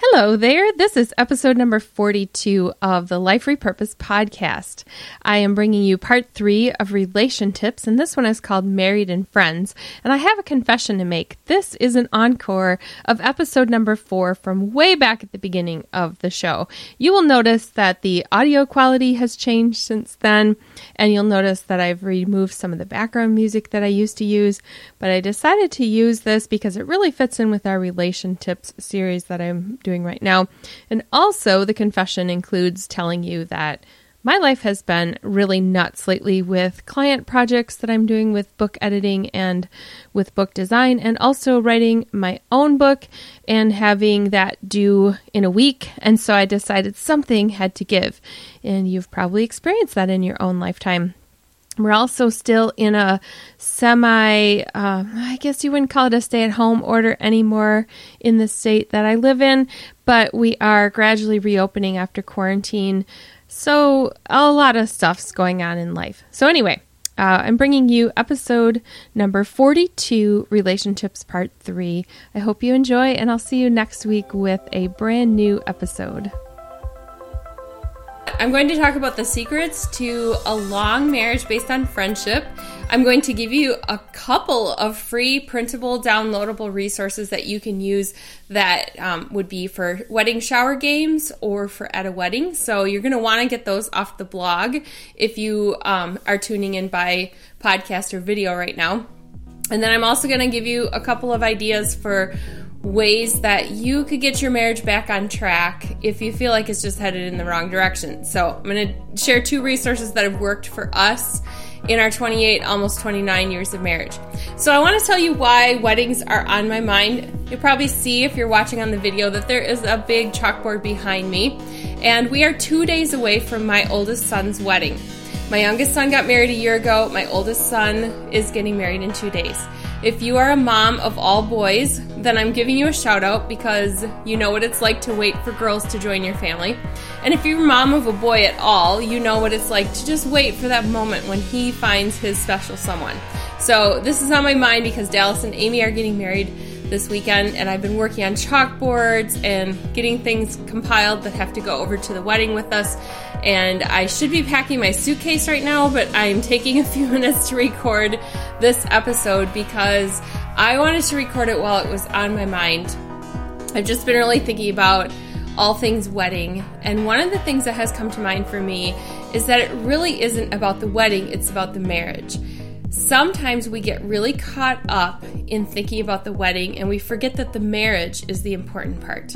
Hello there. This is episode number 42 of the Life Repurpose podcast. I am bringing you part three of relation tips, and this one is called Married and Friends. And I have a confession to make. This is an encore of episode number four from way back at the beginning of the show. You will notice that the audio quality has changed since then, and you'll notice that I've removed some of the background music that I used to use. But I decided to use this because it really fits in with our relation tips series that I'm doing right now. And also, the confession includes telling you that my life has been really nuts lately with client projects that I'm doing with book editing and with book design, and also writing my own book and having that due in a week. And so I decided something had to give. And you've probably experienced that in your own lifetime. We're also still in a semi, uh, I guess you wouldn't call it a stay at home order anymore in the state that I live in, but we are gradually reopening after quarantine. So, a lot of stuff's going on in life. So, anyway, uh, I'm bringing you episode number 42, Relationships Part 3. I hope you enjoy, and I'll see you next week with a brand new episode. I'm going to talk about the secrets to a long marriage based on friendship. I'm going to give you a couple of free printable, downloadable resources that you can use that um, would be for wedding shower games or for at a wedding. So you're going to want to get those off the blog if you um, are tuning in by podcast or video right now. And then I'm also going to give you a couple of ideas for ways that you could get your marriage back on track if you feel like it's just headed in the wrong direction. So, I'm going to share two resources that have worked for us in our 28, almost 29 years of marriage. So, I want to tell you why weddings are on my mind. You'll probably see if you're watching on the video that there is a big chalkboard behind me, and we are two days away from my oldest son's wedding. My youngest son got married a year ago. My oldest son is getting married in two days. If you are a mom of all boys, then I'm giving you a shout out because you know what it's like to wait for girls to join your family. And if you're a mom of a boy at all, you know what it's like to just wait for that moment when he finds his special someone. So, this is on my mind because Dallas and Amy are getting married this weekend, and I've been working on chalkboards and getting things compiled that have to go over to the wedding with us. And I should be packing my suitcase right now, but I'm taking a few minutes to record this episode because I wanted to record it while it was on my mind. I've just been really thinking about all things wedding, and one of the things that has come to mind for me is that it really isn't about the wedding, it's about the marriage. Sometimes we get really caught up in thinking about the wedding and we forget that the marriage is the important part.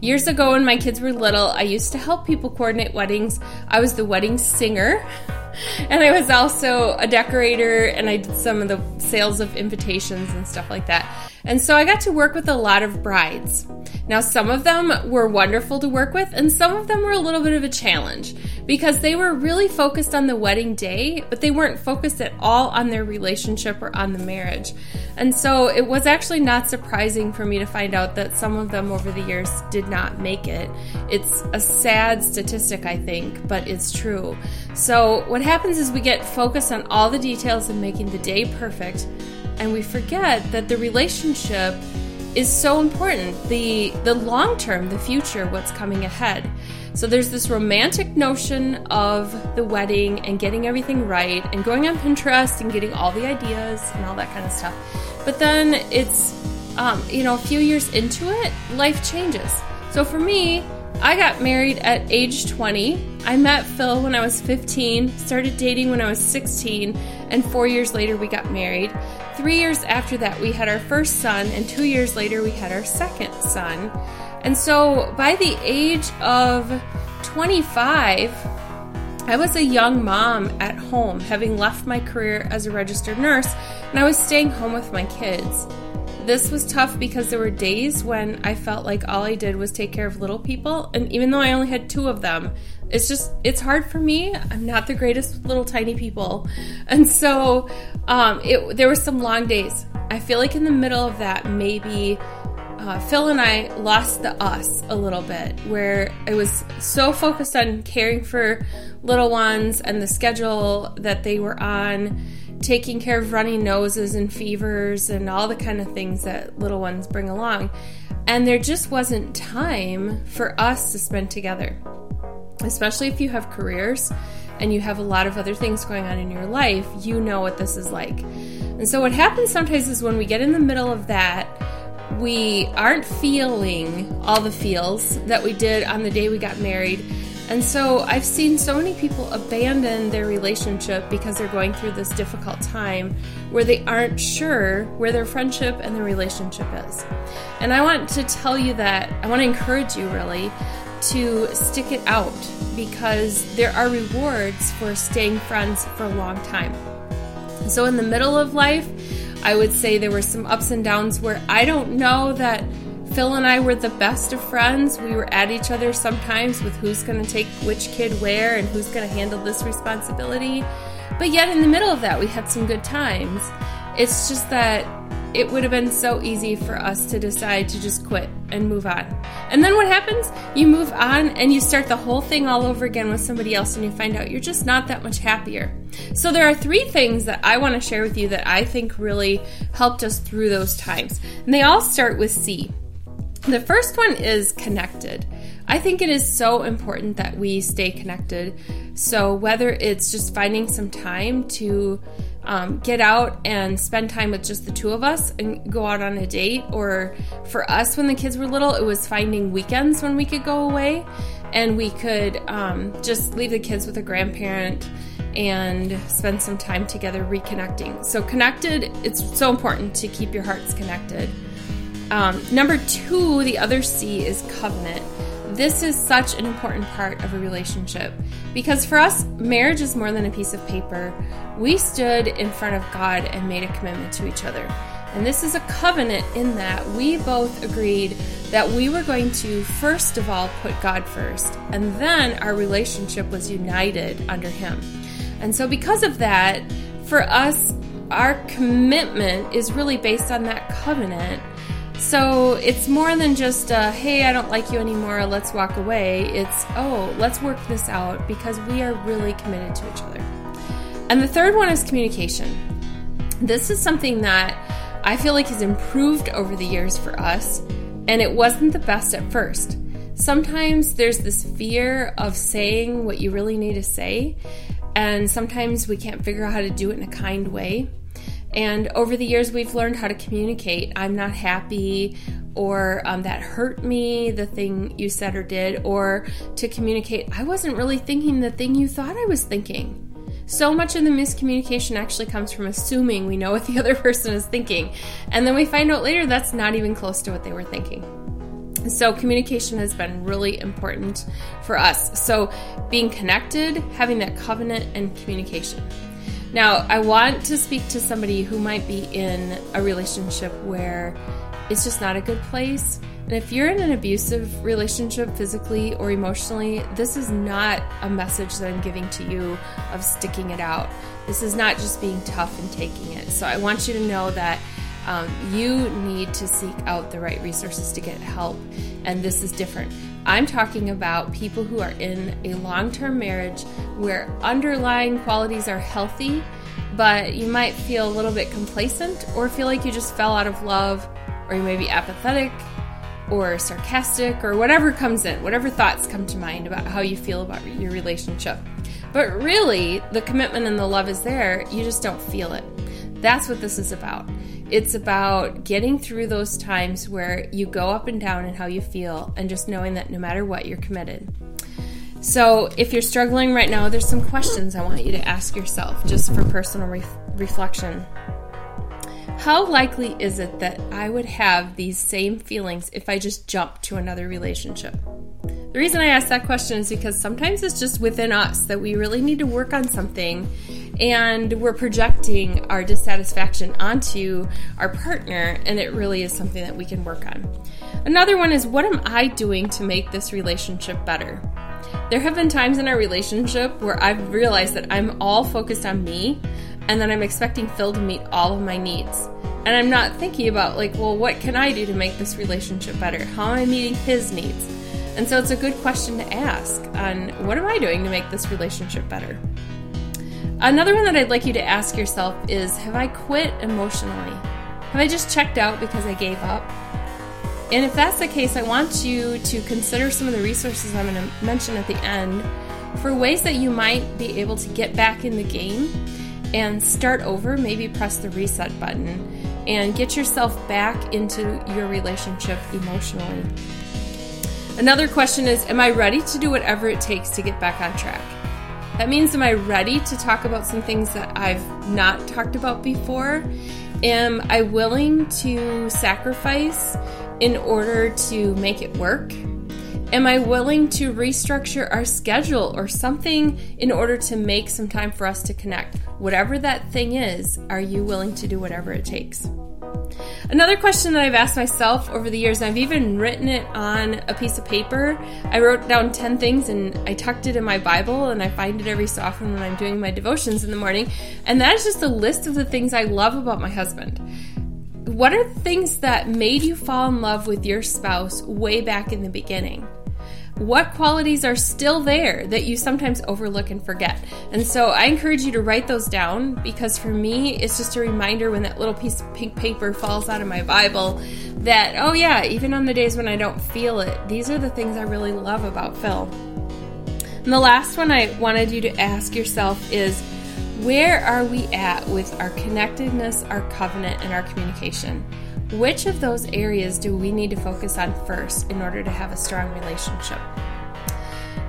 Years ago, when my kids were little, I used to help people coordinate weddings. I was the wedding singer, and I was also a decorator, and I did some of the sales of invitations and stuff like that. And so I got to work with a lot of brides. Now, some of them were wonderful to work with, and some of them were a little bit of a challenge because they were really focused on the wedding day, but they weren't focused at all on their relationship or on the marriage. And so it was actually not surprising for me to find out that some of them over the years did not make it. It's a sad statistic, I think, but it's true. So what happens is we get focused on all the details of making the day perfect, and we forget that the relationship is so important. The the long term, the future, what's coming ahead. So there's this romantic notion of the wedding and getting everything right and going on Pinterest and getting all the ideas and all that kind of stuff. But then it's um, you know, a few years into it, life changes. So for me, I got married at age 20. I met Phil when I was 15, started dating when I was 16, and four years later we got married. Three years after that, we had our first son, and two years later, we had our second son. And so by the age of 25, I was a young mom at home, having left my career as a registered nurse, and I was staying home with my kids. This was tough because there were days when I felt like all I did was take care of little people, and even though I only had two of them, it's just it's hard for me. I'm not the greatest with little tiny people, and so um, it, there were some long days. I feel like in the middle of that, maybe uh, Phil and I lost the us a little bit, where I was so focused on caring for little ones and the schedule that they were on, taking care of runny noses and fevers and all the kind of things that little ones bring along. And there just wasn't time for us to spend together, especially if you have careers and you have a lot of other things going on in your life, you know what this is like. And so, what happens sometimes is when we get in the middle of that, we aren't feeling all the feels that we did on the day we got married. And so I've seen so many people abandon their relationship because they're going through this difficult time where they aren't sure where their friendship and their relationship is. And I want to tell you that, I want to encourage you really to stick it out because there are rewards for staying friends for a long time. So, in the middle of life, I would say there were some ups and downs where I don't know that Phil and I were the best of friends. We were at each other sometimes with who's going to take which kid where and who's going to handle this responsibility. But yet, in the middle of that, we had some good times. It's just that it would have been so easy for us to decide to just quit and move on. And then what happens? You move on and you start the whole thing all over again with somebody else, and you find out you're just not that much happier. So, there are three things that I want to share with you that I think really helped us through those times. And they all start with C. The first one is connected. I think it is so important that we stay connected. So, whether it's just finding some time to um, get out and spend time with just the two of us and go out on a date. Or for us, when the kids were little, it was finding weekends when we could go away and we could um, just leave the kids with a grandparent and spend some time together reconnecting. So, connected, it's so important to keep your hearts connected. Um, number two, the other C is covenant. This is such an important part of a relationship because for us, marriage is more than a piece of paper. We stood in front of God and made a commitment to each other. And this is a covenant in that we both agreed that we were going to, first of all, put God first, and then our relationship was united under Him. And so, because of that, for us, our commitment is really based on that covenant so it's more than just, a, hey, I don't like you anymore, let's walk away. It's, oh, let's work this out because we are really committed to each other. And the third one is communication. This is something that I feel like has improved over the years for us, and it wasn't the best at first. Sometimes there's this fear of saying what you really need to say, and sometimes we can't figure out how to do it in a kind way. And over the years, we've learned how to communicate. I'm not happy, or um, that hurt me, the thing you said or did, or to communicate, I wasn't really thinking the thing you thought I was thinking. So much of the miscommunication actually comes from assuming we know what the other person is thinking. And then we find out later that's not even close to what they were thinking. So, communication has been really important for us. So, being connected, having that covenant, and communication. Now, I want to speak to somebody who might be in a relationship where it's just not a good place. And if you're in an abusive relationship, physically or emotionally, this is not a message that I'm giving to you of sticking it out. This is not just being tough and taking it. So I want you to know that um, you need to seek out the right resources to get help. And this is different. I'm talking about people who are in a long term marriage where underlying qualities are healthy, but you might feel a little bit complacent or feel like you just fell out of love, or you may be apathetic or sarcastic or whatever comes in, whatever thoughts come to mind about how you feel about your relationship. But really, the commitment and the love is there, you just don't feel it. That's what this is about. It's about getting through those times where you go up and down and how you feel and just knowing that no matter what, you're committed. So, if you're struggling right now, there's some questions I want you to ask yourself just for personal re- reflection. How likely is it that I would have these same feelings if I just jumped to another relationship? The reason I ask that question is because sometimes it's just within us that we really need to work on something and we're projecting our dissatisfaction onto our partner, and it really is something that we can work on. Another one is what am I doing to make this relationship better? There have been times in our relationship where I've realized that I'm all focused on me and that I'm expecting Phil to meet all of my needs. And I'm not thinking about, like, well, what can I do to make this relationship better? How am I meeting his needs? And so it's a good question to ask on what am I doing to make this relationship better? Another one that I'd like you to ask yourself is Have I quit emotionally? Have I just checked out because I gave up? And if that's the case, I want you to consider some of the resources I'm going to mention at the end for ways that you might be able to get back in the game and start over, maybe press the reset button and get yourself back into your relationship emotionally. Another question is Am I ready to do whatever it takes to get back on track? That means, am I ready to talk about some things that I've not talked about before? Am I willing to sacrifice in order to make it work? Am I willing to restructure our schedule or something in order to make some time for us to connect? Whatever that thing is, are you willing to do whatever it takes? Another question that I've asked myself over the years, and I've even written it on a piece of paper. I wrote down 10 things and I tucked it in my Bible, and I find it every so often when I'm doing my devotions in the morning. And that is just a list of the things I love about my husband. What are the things that made you fall in love with your spouse way back in the beginning? What qualities are still there that you sometimes overlook and forget. And so I encourage you to write those down because for me, it's just a reminder when that little piece of pink paper falls out of my Bible that, oh yeah, even on the days when I don't feel it, these are the things I really love about Phil. And the last one I wanted you to ask yourself is where are we at with our connectedness, our covenant, and our communication? Which of those areas do we need to focus on first in order to have a strong relationship?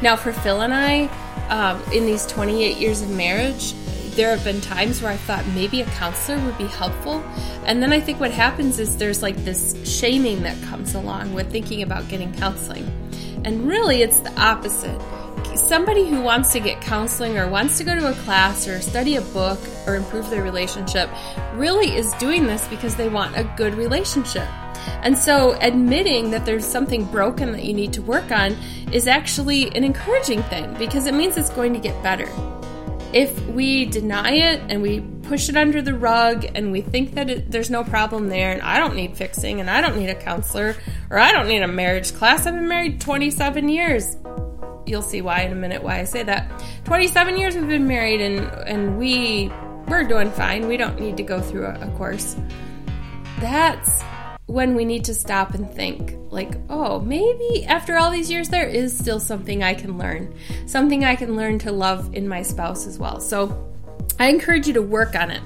Now, for Phil and I, um, in these 28 years of marriage, there have been times where I thought maybe a counselor would be helpful. And then I think what happens is there's like this shaming that comes along with thinking about getting counseling. And really, it's the opposite somebody who wants to get counseling or wants to go to a class or study a book or improve their relationship really is doing this because they want a good relationship. And so, admitting that there's something broken that you need to work on is actually an encouraging thing because it means it's going to get better. If we deny it and we push it under the rug and we think that it, there's no problem there and I don't need fixing and I don't need a counselor or I don't need a marriage class, I've been married 27 years you'll see why in a minute why I say that. 27 years we've been married and and we we're doing fine. We don't need to go through a, a course. That's when we need to stop and think like, "Oh, maybe after all these years there is still something I can learn. Something I can learn to love in my spouse as well." So, I encourage you to work on it.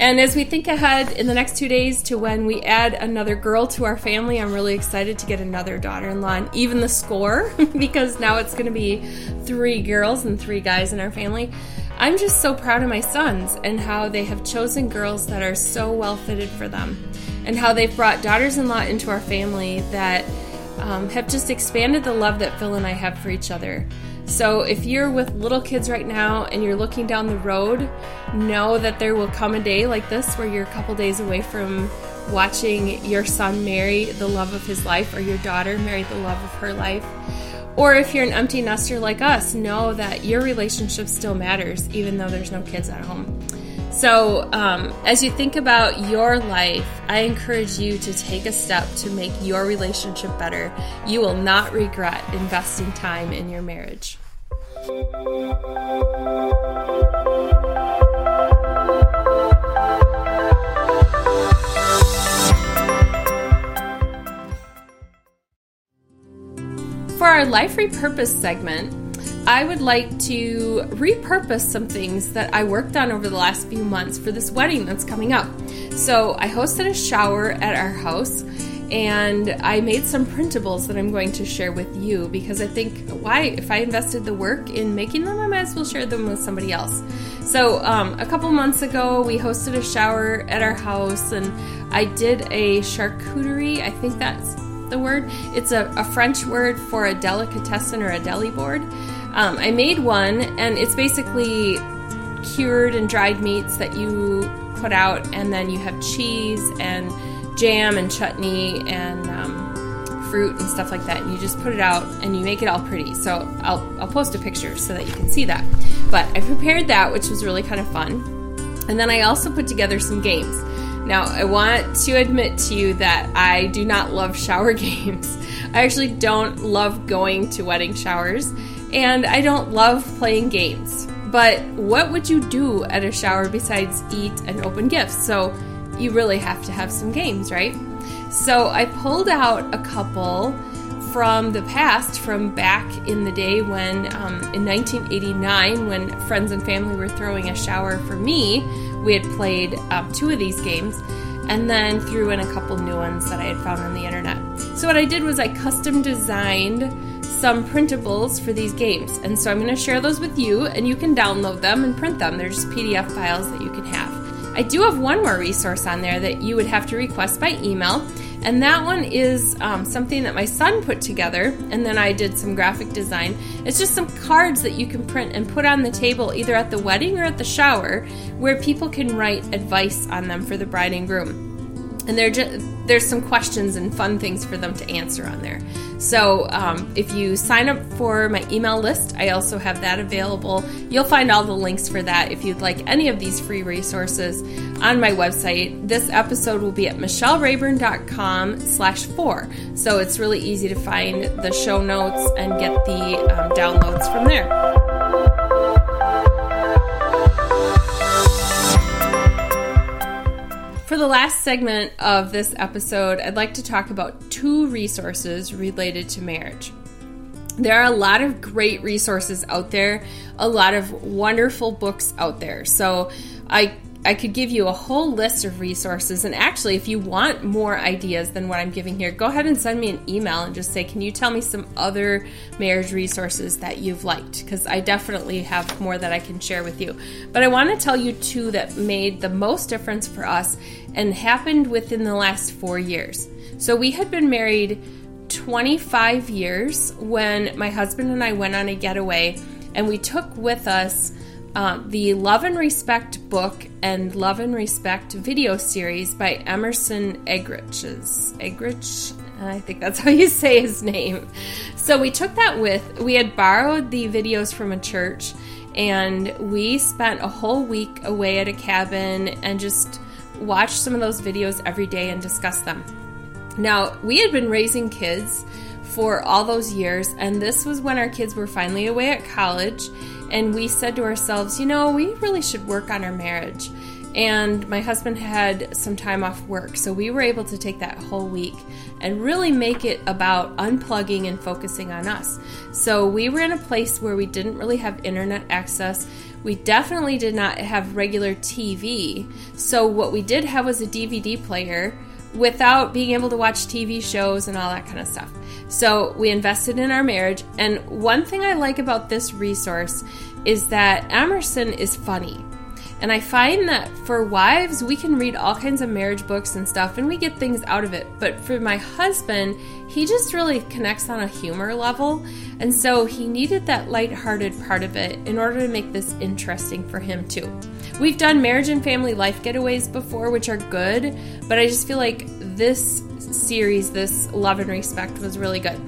And as we think ahead in the next two days to when we add another girl to our family, I'm really excited to get another daughter in law and even the score because now it's going to be three girls and three guys in our family. I'm just so proud of my sons and how they have chosen girls that are so well fitted for them and how they've brought daughters in law into our family that um, have just expanded the love that Phil and I have for each other. So if you're with little kids right now and you're looking down the road, know that there will come a day like this where you're a couple days away from watching your son marry the love of his life or your daughter marry the love of her life. Or if you're an empty nester like us, know that your relationship still matters even though there's no kids at home. So, um, as you think about your life, I encourage you to take a step to make your relationship better. You will not regret investing time in your marriage. For our Life Repurpose segment, I would like to repurpose some things that I worked on over the last few months for this wedding that's coming up. So, I hosted a shower at our house and I made some printables that I'm going to share with you because I think why if I invested the work in making them, I might as well share them with somebody else. So um, a couple months ago, we hosted a shower at our house, and I did a charcuterie. I think that's the word. It's a, a French word for a delicatessen or a deli board. Um, I made one, and it's basically cured and dried meats that you put out, and then you have cheese and jam and chutney and um, fruit and stuff like that. And you just put it out and you make it all pretty. So I'll, I'll post a picture so that you can see that. But I prepared that, which was really kind of fun. And then I also put together some games. Now, I want to admit to you that I do not love shower games. I actually don't love going to wedding showers, and I don't love playing games. But what would you do at a shower besides eat and open gifts? So you really have to have some games, right? So I pulled out a couple from the past, from back in the day when, um, in 1989, when friends and family were throwing a shower for me, we had played um, two of these games and then threw in a couple new ones that I had found on the internet. So, what I did was I custom designed some printables for these games. And so I'm going to share those with you, and you can download them and print them. They're just PDF files that you can have. I do have one more resource on there that you would have to request by email, and that one is um, something that my son put together, and then I did some graphic design. It's just some cards that you can print and put on the table either at the wedding or at the shower where people can write advice on them for the bride and groom and they're just, there's some questions and fun things for them to answer on there. So um, if you sign up for my email list, I also have that available. You'll find all the links for that if you'd like any of these free resources on my website. This episode will be at michellerayburn.com slash four. So it's really easy to find the show notes and get the um, downloads from there. The last segment of this episode, I'd like to talk about two resources related to marriage. There are a lot of great resources out there, a lot of wonderful books out there. So I I could give you a whole list of resources. And actually, if you want more ideas than what I'm giving here, go ahead and send me an email and just say, Can you tell me some other marriage resources that you've liked? Because I definitely have more that I can share with you. But I want to tell you two that made the most difference for us and happened within the last four years. So we had been married 25 years when my husband and I went on a getaway, and we took with us uh, the Love and Respect book and Love and Respect video series by Emerson Eggerichs. Eggerich? I think that's how you say his name. So we took that with, we had borrowed the videos from a church and we spent a whole week away at a cabin and just watched some of those videos every day and discuss them. Now, we had been raising kids for all those years, and this was when our kids were finally away at college and we said to ourselves, you know, we really should work on our marriage. And my husband had some time off work, so we were able to take that whole week and really make it about unplugging and focusing on us. So we were in a place where we didn't really have internet access. We definitely did not have regular TV. So what we did have was a DVD player without being able to watch TV shows and all that kind of stuff. So we invested in our marriage. And one thing I like about this resource is that Emerson is funny. And I find that for wives, we can read all kinds of marriage books and stuff and we get things out of it. But for my husband, he just really connects on a humor level. And so he needed that light-hearted part of it in order to make this interesting for him too. We've done marriage and family life getaways before, which are good, but I just feel like this series, this Love and Respect, was really good.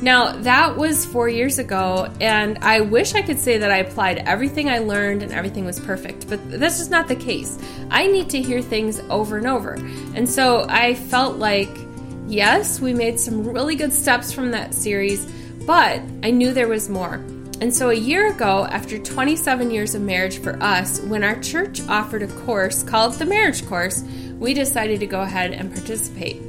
Now, that was four years ago, and I wish I could say that I applied everything I learned and everything was perfect, but that's just not the case. I need to hear things over and over. And so I felt like, yes, we made some really good steps from that series, but I knew there was more. And so a year ago, after 27 years of marriage for us, when our church offered a course called the Marriage Course, we decided to go ahead and participate.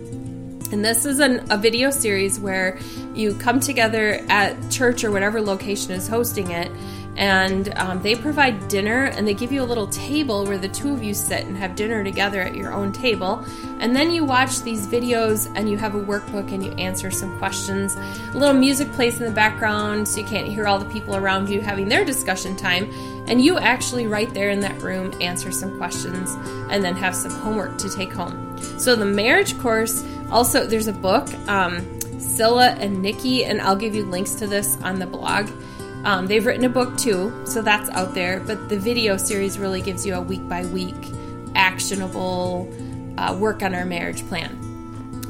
And this is an, a video series where you come together at church or whatever location is hosting it, and um, they provide dinner and they give you a little table where the two of you sit and have dinner together at your own table. And then you watch these videos and you have a workbook and you answer some questions. A little music plays in the background so you can't hear all the people around you having their discussion time. And you actually, right there in that room, answer some questions and then have some homework to take home. So, the marriage course also, there's a book, um, Sila and Nicky, and I'll give you links to this on the blog. Um, they've written a book too, so that's out there. But the video series really gives you a week by week, actionable uh, work on our marriage plan.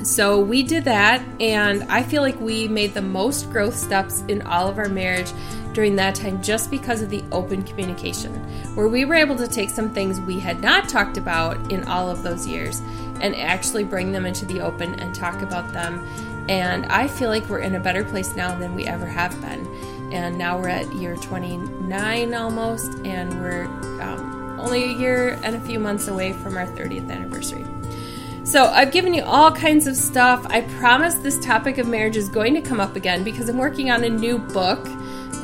So we did that, and I feel like we made the most growth steps in all of our marriage during that time just because of the open communication, where we were able to take some things we had not talked about in all of those years and actually bring them into the open and talk about them. And I feel like we're in a better place now than we ever have been. And now we're at year 29 almost, and we're um, only a year and a few months away from our 30th anniversary. So, I've given you all kinds of stuff. I promise this topic of marriage is going to come up again because I'm working on a new book,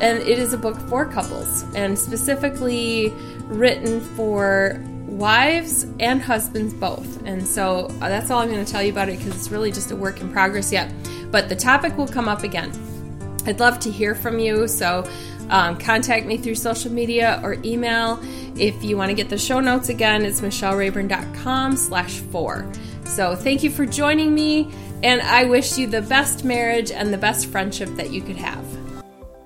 and it is a book for couples and specifically written for wives and husbands both. And so uh, that's all I'm going to tell you about it because it's really just a work in progress yet. But the topic will come up again. I'd love to hear from you. So um, contact me through social media or email. If you want to get the show notes again, it's michellerayburn.com slash four. So thank you for joining me, and I wish you the best marriage and the best friendship that you could have.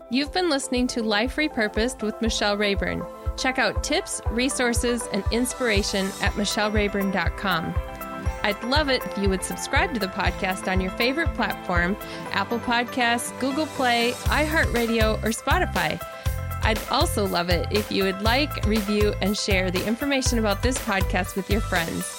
You've been listening to Life Repurposed with Michelle Rayburn. Check out tips, resources, and inspiration at michellerayburn.com. I'd love it if you would subscribe to the podcast on your favorite platform Apple Podcasts, Google Play, iHeartRadio, or Spotify. I'd also love it if you would like, review, and share the information about this podcast with your friends.